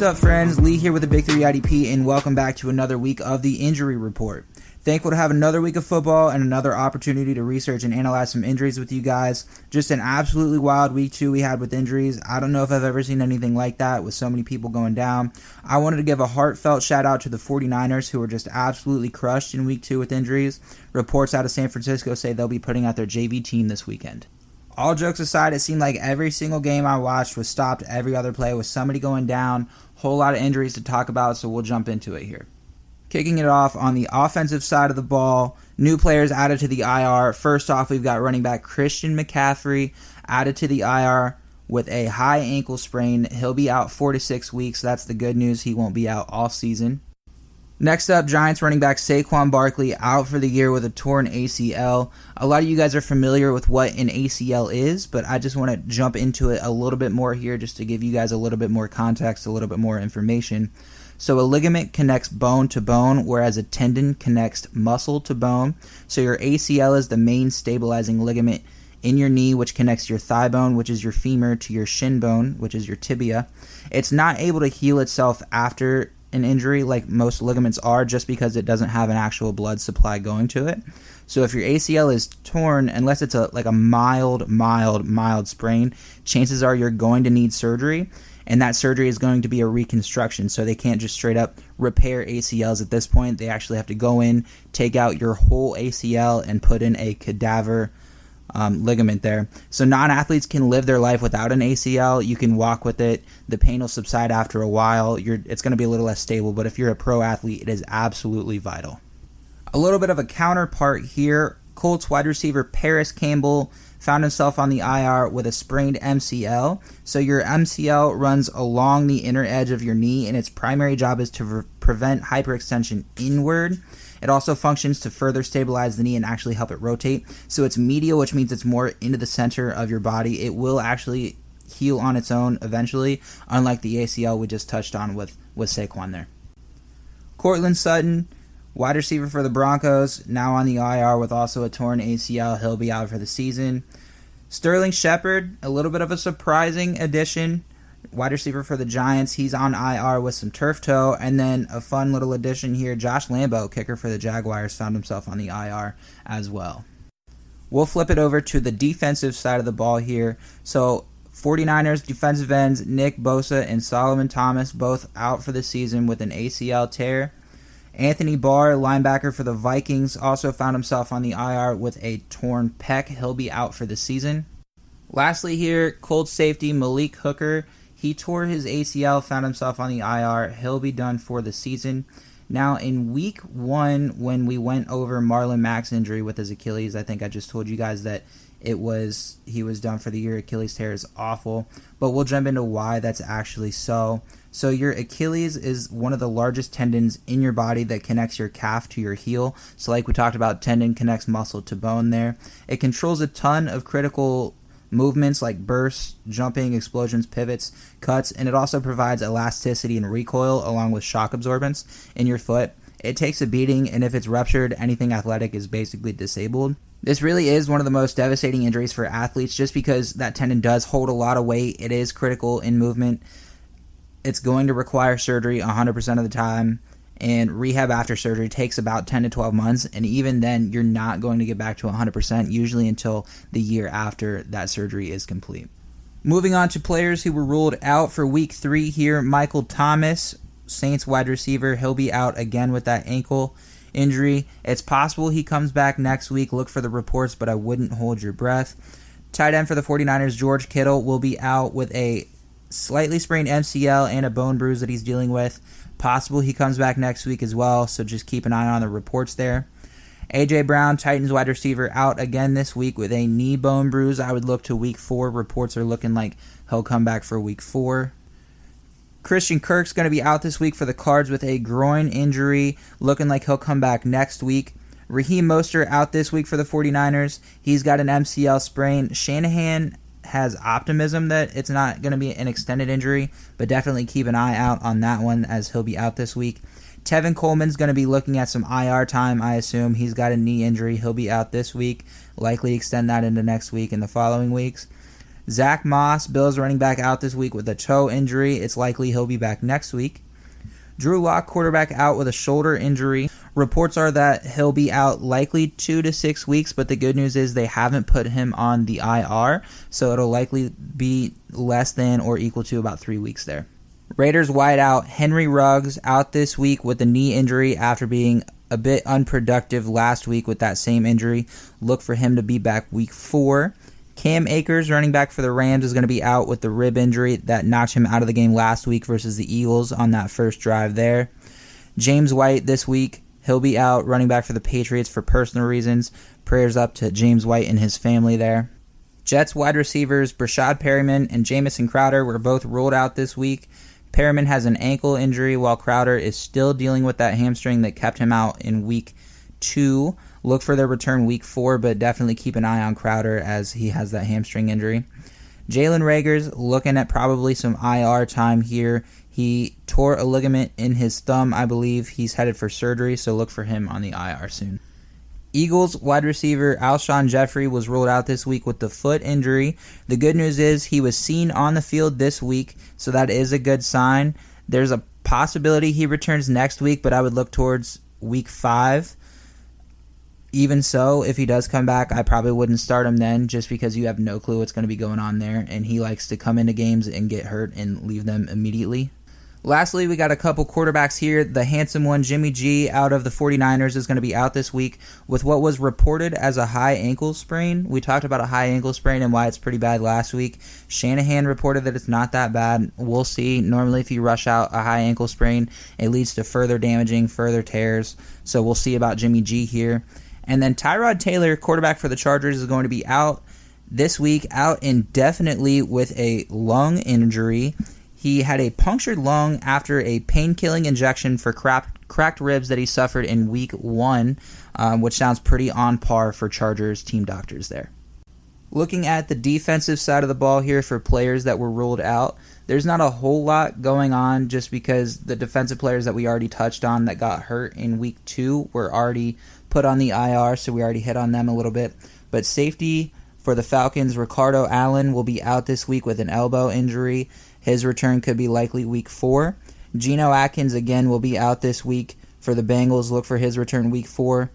What's up, friends? Lee here with the Big 3 IDP, and welcome back to another week of the Injury Report. Thankful to have another week of football and another opportunity to research and analyze some injuries with you guys. Just an absolutely wild week two we had with injuries. I don't know if I've ever seen anything like that with so many people going down. I wanted to give a heartfelt shout out to the 49ers who were just absolutely crushed in week two with injuries. Reports out of San Francisco say they'll be putting out their JV team this weekend. All jokes aside, it seemed like every single game I watched was stopped every other play with somebody going down. Whole lot of injuries to talk about, so we'll jump into it here. Kicking it off on the offensive side of the ball, new players added to the IR. First off, we've got running back Christian McCaffrey added to the IR with a high ankle sprain. He'll be out four to six weeks. That's the good news. He won't be out all season. Next up, Giants running back Saquon Barkley out for the year with a torn ACL. A lot of you guys are familiar with what an ACL is, but I just want to jump into it a little bit more here just to give you guys a little bit more context, a little bit more information. So a ligament connects bone to bone, whereas a tendon connects muscle to bone. So your ACL is the main stabilizing ligament in your knee, which connects your thigh bone, which is your femur, to your shin bone, which is your tibia. It's not able to heal itself after an injury like most ligaments are just because it doesn't have an actual blood supply going to it. So if your ACL is torn, unless it's a like a mild, mild, mild sprain, chances are you're going to need surgery and that surgery is going to be a reconstruction. So they can't just straight up repair ACLs at this point. They actually have to go in, take out your whole ACL, and put in a cadaver um, ligament there. So non athletes can live their life without an ACL. You can walk with it. The pain will subside after a while. You're, it's going to be a little less stable. But if you're a pro athlete, it is absolutely vital. A little bit of a counterpart here. Colts wide receiver Parris Campbell found himself on the IR with a sprained MCL. So your MCL runs along the inner edge of your knee, and its primary job is to re- prevent hyperextension inward. It also functions to further stabilize the knee and actually help it rotate. So it's medial, which means it's more into the center of your body. It will actually heal on its own eventually, unlike the ACL we just touched on with, with Saquon there. Courtland Sutton Wide receiver for the Broncos, now on the IR with also a torn ACL. He'll be out for the season. Sterling Shepard, a little bit of a surprising addition. Wide receiver for the Giants, he's on IR with some turf toe. And then a fun little addition here Josh Lambo, kicker for the Jaguars, found himself on the IR as well. We'll flip it over to the defensive side of the ball here. So 49ers defensive ends Nick Bosa and Solomon Thomas both out for the season with an ACL tear. Anthony Barr, linebacker for the Vikings, also found himself on the IR with a torn pec. He'll be out for the season. Lastly, here, Colts safety Malik Hooker. He tore his ACL, found himself on the IR. He'll be done for the season. Now, in week one, when we went over Marlon Mack's injury with his Achilles, I think I just told you guys that it was he was done for the year. Achilles tear is awful, but we'll jump into why that's actually so. So your Achilles is one of the largest tendons in your body that connects your calf to your heel. So like we talked about, tendon connects muscle to bone there. It controls a ton of critical movements like bursts, jumping, explosions, pivots, cuts, and it also provides elasticity and recoil along with shock absorbance in your foot. It takes a beating, and if it's ruptured, anything athletic is basically disabled. This really is one of the most devastating injuries for athletes just because that tendon does hold a lot of weight. It is critical in movement. It's going to require surgery 100% of the time, and rehab after surgery takes about 10 to 12 months. And even then, you're not going to get back to 100% usually until the year after that surgery is complete. Moving on to players who were ruled out for week three here Michael Thomas, Saints wide receiver. He'll be out again with that ankle injury. It's possible he comes back next week. Look for the reports, but I wouldn't hold your breath. Tight end for the 49ers, George Kittle, will be out with a slightly sprained MCL and a bone bruise that he's dealing with. Possible he comes back next week as well, so just keep an eye on the reports there. AJ Brown, Titans wide receiver, out again this week with a knee bone bruise. I would look to week four. Reports are looking like he'll come back for week four. Christian Kirk's going to be out this week for the Cards with a groin injury, looking like he'll come back next week. Raheem Mostert out this week for the 49ers. He's got an MCL sprain. Shanahan has optimism that it's not going to be an extended injury, but definitely keep an eye out on that one as he'll be out this week. Tevin Coleman's going to be looking at some IR time, I assume. He's got a knee injury. He'll be out this week, likely extend that into next week and the following weeks. Zach Moss, Bills running back out this week with a toe injury. It's likely he'll be back next week. Drew Lock, quarterback, out with a shoulder injury. Reports are that he'll be out likely two to six weeks, but the good news is they haven't put him on the IR, so it'll likely be less than or equal to about three weeks there. Raiders wide out Henry Ruggs out this week with a knee injury after being a bit unproductive last week with that same injury. Look for him to be back week four. Cam Akers, running back for the Rams, is going to be out with the rib injury that knocked him out of the game last week versus the Eagles on that first drive there. James White this week, he'll be out running back for the Patriots for personal reasons. Prayers up to James White and his family there. Jets wide receivers Breshad Perriman and Jamison Crowder were both ruled out this week. Perriman has an ankle injury while Crowder is still dealing with that hamstring that kept him out in week two. Look for their return week four, but definitely keep an eye on Crowder as he has that hamstring injury. Jalen Reagor's looking at probably some IR time here. He tore a ligament in his thumb, I believe. He's headed for surgery, so look for him on the IR soon. Eagles wide receiver Alshon Jeffery was ruled out this week with the foot injury. The good news is he was seen on the field this week, so that is a good sign. There's a possibility he returns next week, but I would look towards week five even so, if he does come back, I probably wouldn't start him then just because you have no clue what's going to be going on there. And he likes to come into games and get hurt and leave them immediately. Lastly, we got a couple quarterbacks here. The handsome one, Jimmy G, out of the 49ers, is going to be out this week with what was reported as a high ankle sprain. We talked about a high ankle sprain and why it's pretty bad last week. Shanahan reported that it's not that bad. We'll see. Normally, if you rush out a high ankle sprain, it leads to further damaging, further tears. So we'll see about Jimmy G here. And then Tyrod Taylor, quarterback for the Chargers, is going to be out this week, out indefinitely with a lung injury. He had a punctured lung after a pain killing injection for cracked, cracked ribs that he suffered in week one, um, which sounds pretty on par for Chargers team doctors there. Looking at the defensive side of the ball here for players that were ruled out, there's not a whole lot going on just because the defensive players that we already touched on that got hurt in week two were already put on the IR, so we already hit on them a little bit. But safety for the Falcons, Ricardo Allen will be out this week with an elbow injury. His return could be likely week four. Geno Atkins again will be out this week for the Bengals. Look for his return week four.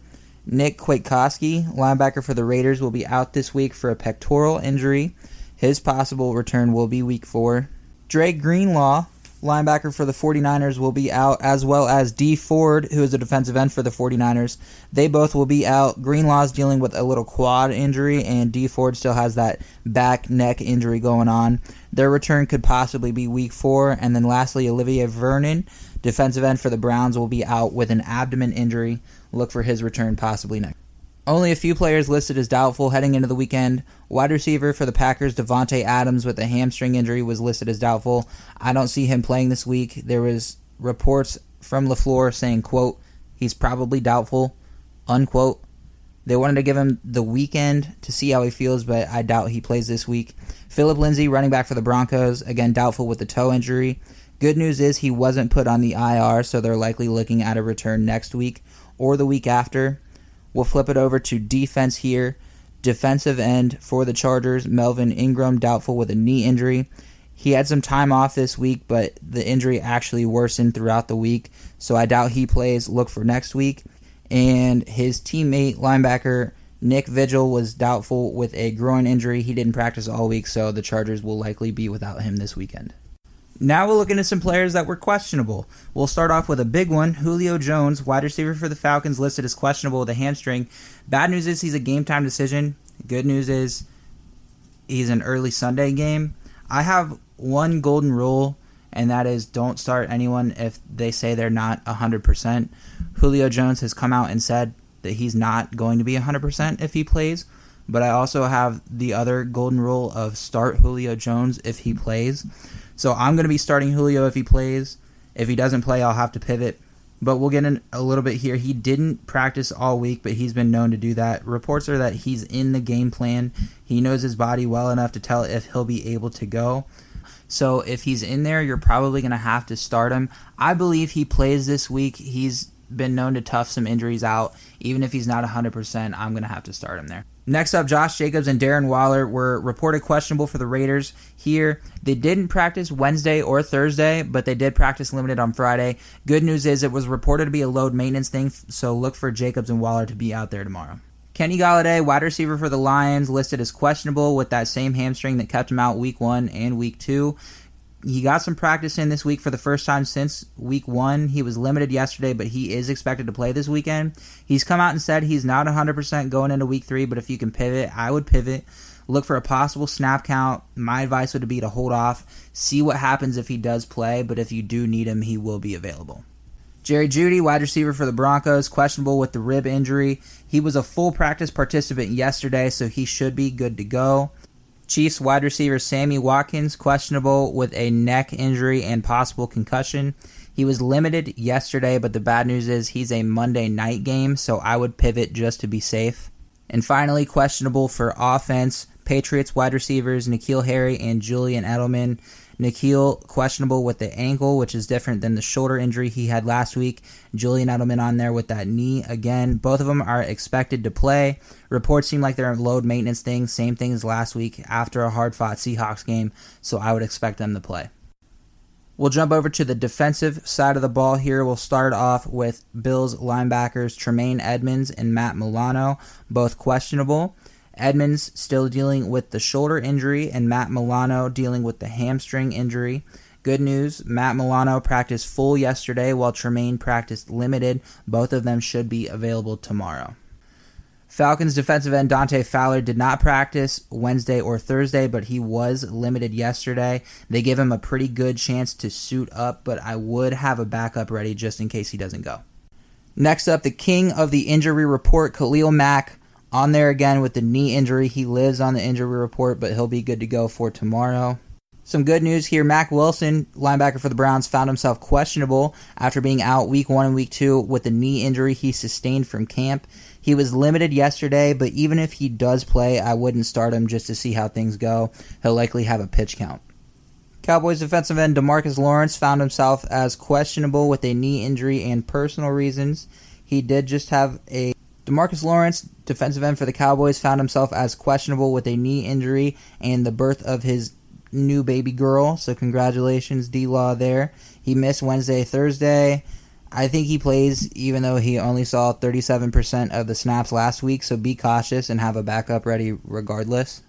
Nick Kwiatkowski, linebacker for the Raiders, will be out this week for a pectoral injury. His possible return will be week four. Dre Greenlaw, linebacker for the 49ers, will be out, as well as Dee Ford, who is a defensive end for the 49ers. They both will be out. Greenlaw's dealing with a little quad injury, and Dee Ford still has that back neck injury going on. Their return could possibly be week four. And then lastly, Olivier Vernon, defensive end for the Browns, will be out with an abdomen injury. Look for his return possibly next. Only a few players listed as doubtful heading into the weekend. Wide receiver for the Packers, Davante Adams, with a hamstring injury, was listed as doubtful. I don't see him playing this week. There was reports from LaFleur saying, quote, he's probably doubtful, unquote. They wanted to give him the weekend to see how he feels, but I doubt he plays this week. Phillip Lindsay, running back for the Broncos, again doubtful with the toe injury. Good news is he wasn't put on the IR, so they're likely looking at a return next week or the week after. We'll flip it over to defense here. Defensive end for the Chargers, Melvin Ingram, doubtful with a knee injury. He had some time off this week, but the injury actually worsened throughout the week, so I doubt he plays. Look for next week. And his teammate, linebacker Nick Vigil, was doubtful with a groin injury. He didn't practice all week, so the Chargers will likely be without him this weekend. Now we'll look into some players that were questionable. We'll start off with a big one. Julio Jones, wide receiver for the Falcons, listed as questionable with a hamstring. Bad news is he's a game time decision. Good news is he's an early Sunday game. I have one golden rule, and that is don't start anyone if they say they're not 100%. Julio Jones has come out and said that he's not going to be 100% if he plays. But I also have the other golden rule of start Julio Jones if he plays. So I'm going to be starting Julio if he plays. If he doesn't play, I'll have to pivot. But we'll get in a little bit here. He didn't practice all week, but he's been known to do that. Reports are that he's in the game plan. He knows his body well enough to tell if he'll be able to go. So if he's in there, you're probably going to have to start him. I believe he plays this week. He's been known to tough some injuries out. Even if he's not 100%, I'm going to have to start him there. Next up, Josh Jacobs and Darren Waller were reported questionable for the Raiders here. They didn't practice Wednesday or Thursday, but they did practice limited on Friday. Good news is it was reported to be a load maintenance thing, so look for Jacobs and Waller to be out there tomorrow. Kenny Golladay, wide receiver for the Lions, listed as questionable with that same hamstring that kept him out week one and week two he got some practice in this week for the first time since week one. He was limited yesterday, but he is expected to play this weekend. He's come out and said he's not 100% going into week three, but if you can pivot, I would pivot. Look for a possible snap count. My advice would be to hold off, see what happens if he does play, but if you do need him, he will be available. Jerry Jeudy, wide receiver for the Broncos, questionable with the rib injury. He was a full practice participant yesterday, so he should be good to go. Chiefs wide receiver Sammy Watkins questionable with a neck injury and possible concussion. He was limited yesterday, but the bad news is he's a Monday night game, so I would pivot just to be safe. And finally, questionable for offense, Patriots wide receivers N'Keal Harry and Julian Edelman. N'Keal questionable with the ankle, which is different than the shoulder injury he had last week. Julian Edelman on there with that knee again. Both of them are expected to play. Reports seem like they're load maintenance things, same thing as last week after a hard fought Seahawks game, so I would expect them to play. We'll jump over to the defensive side of the ball here. We'll start off with Bills linebackers Tremaine Edmunds and Matt Milano, both questionable. Edmunds still dealing with the shoulder injury, and Matt Milano dealing with the hamstring injury. Good news Matt Milano practiced full yesterday while Tremaine practiced limited. Both of them should be available tomorrow. Falcons defensive end Dante Fowler did not practice Wednesday or Thursday, but he was limited yesterday. They give him a pretty good chance to suit up, but I would have a backup ready just in case he doesn't go. Next up, the king of the injury report, Khalil Mack on there again with the knee injury. He lives on the injury report, but he'll be good to go for tomorrow. Some good news here. Mack Wilson, linebacker for the Browns, found himself questionable after being out week one and week two with the knee injury he sustained from camp. He was limited yesterday, but even if he does play, I wouldn't start him just to see how things go. He'll likely have a pitch count. Cowboys defensive end Demarcus Lawrence found himself as questionable with a knee injury and personal reasons. He did just have a Demarcus Lawrence, defensive end for the Cowboys, found himself as questionable with a knee injury and the birth of his new baby girl. So congratulations, D Law there. He missed Wednesday, Thursday. I think he plays even though he only saw 37% of the snaps last week, so be cautious and have a backup ready regardless.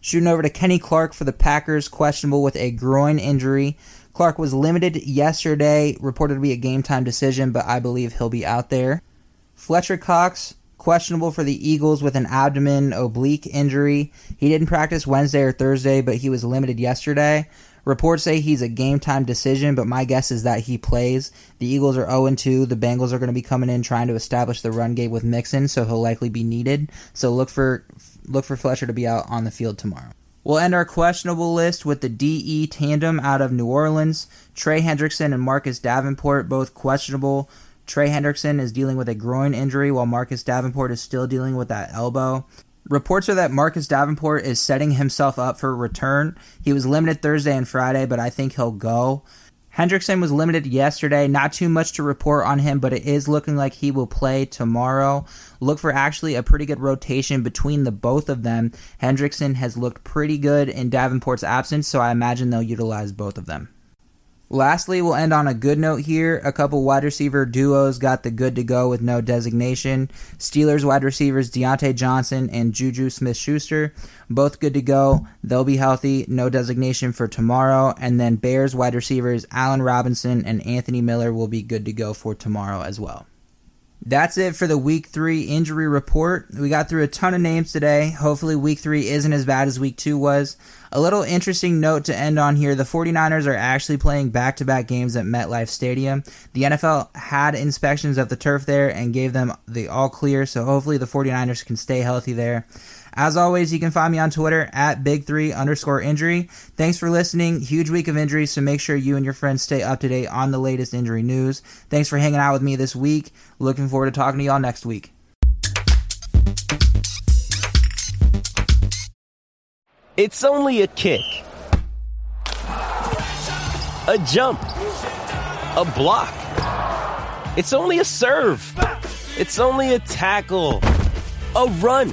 Shooting over to Kenny Clark for the Packers, questionable with a groin injury. Clark was limited yesterday, reported to be a game time decision, but I believe he'll be out there. Fletcher Cox, questionable for the Eagles with an abdomen oblique injury. He didn't practice Wednesday or Thursday, but he was limited yesterday. Reports say he's a game time decision, but my guess is that he plays. The Eagles are 0 2. The Bengals are going to be coming in trying to establish the run game with Mixon, so he'll likely be needed. So look for look for Fletcher to be out on the field tomorrow. We'll end our questionable list with the DE tandem out of New Orleans. Trey Hendrickson and Marcus Davenport, both questionable Trey Hendrickson is dealing with a groin injury while Marcus Davenport is still dealing with that elbow. Reports are that Marcus Davenport is setting himself up for return. He was limited Thursday and Friday, but I think he'll go. Hendrickson was limited yesterday. Not too much to report on him, but it is looking like he will play tomorrow. Look for actually a pretty good rotation between the both of them. Hendrickson has looked pretty good in Davenport's absence, so I imagine they'll utilize both of them. Lastly, we'll end on a good note here. A couple wide receiver duos got the good to go with no designation. Steelers wide receivers Diontae Johnson and Juju Smith Schuster, both good to go. They'll be healthy, no designation for tomorrow. And then Bears wide receivers Allen Robinson and Anthony Miller will be good to go for tomorrow as well. That's it for the week three injury report. We got through a ton of names today. Hopefully, week three isn't as bad as week two was. A little interesting note to end on here the 49ers are actually playing back to back games at MetLife Stadium. The NFL had inspections of the turf there and gave them the all clear, so hopefully, the 49ers can stay healthy there. As always, you can find me on Twitter at big3 underscore injury. Thanks for listening. Huge week of injuries, so make sure you and your friends stay up to date on the latest injury news. Thanks for hanging out with me this week. Looking forward to talking to y'all next week. It's only a kick, a jump, a block. It's only a serve. It's only a tackle, a run.